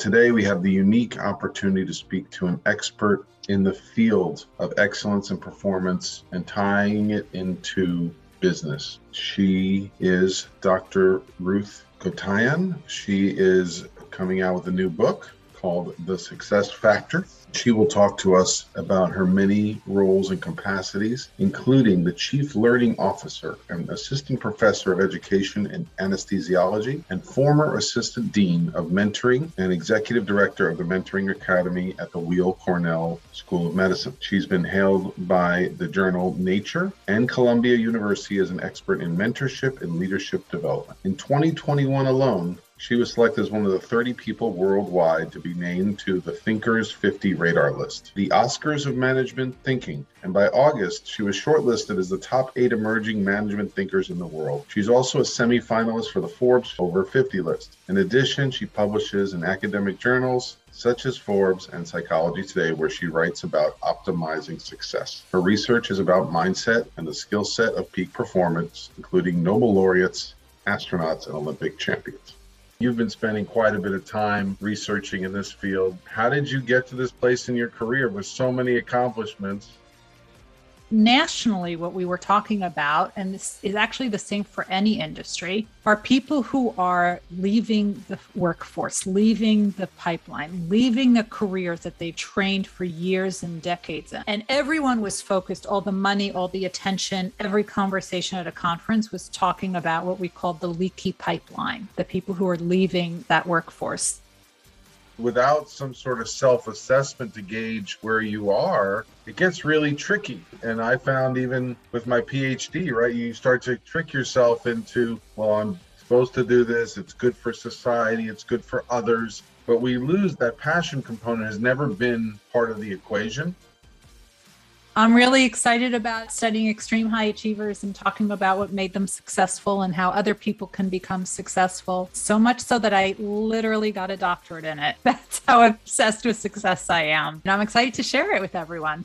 Today, we have the unique opportunity to speak to an expert in the field of excellence and performance and tying it into business. She is Dr. Ruth Gotian. She is coming out with a new book called The Success Factor. She will talk to us about her many roles and capacities, including the Chief Learning Officer and Assistant Professor of Education in Anesthesiology and former Assistant Dean of Mentoring and Executive Director of the Mentoring Academy at the Weill Cornell School of Medicine. She's been hailed by the journal Nature and Columbia University as an expert in mentorship and leadership development. In 2021 alone, she was selected as one of the 30 people worldwide to be named to the Thinkers 50 radar list, the Oscars of management thinking. And by August, she was shortlisted as the top eight emerging management thinkers in the world. She's also a semi-finalist for the Forbes Over 50 list. In addition, she publishes in academic journals such as Forbes and Psychology Today, where she writes about optimizing success. Her research is about mindset and the skill set of peak performance, including Nobel laureates, astronauts, and Olympic champions. You've been spending quite a bit of time researching in this field. How did you get to this place in your career with so many accomplishments? Nationally, what we were talking about, and this is actually the same for any industry, are people who are leaving the workforce, leaving the pipeline, leaving the careers that they trained for years and decades in. And everyone was focused, all the money, all the attention, every conversation at a conference was talking about what we called the leaky pipeline, the people who are leaving that workforce without some sort of self assessment to gauge where you are, it gets really tricky. And I found even with my PhD, right, you start to trick yourself into, well, I'm supposed to do this, it's good for society, it's good for others. But we lose that passion component has never been part of the equation. I'm really excited about studying extreme high achievers and talking about what made them successful and how other people can become successful. So much so that I literally got a doctorate in it. That's how obsessed with success I am. And I'm excited to share it with everyone.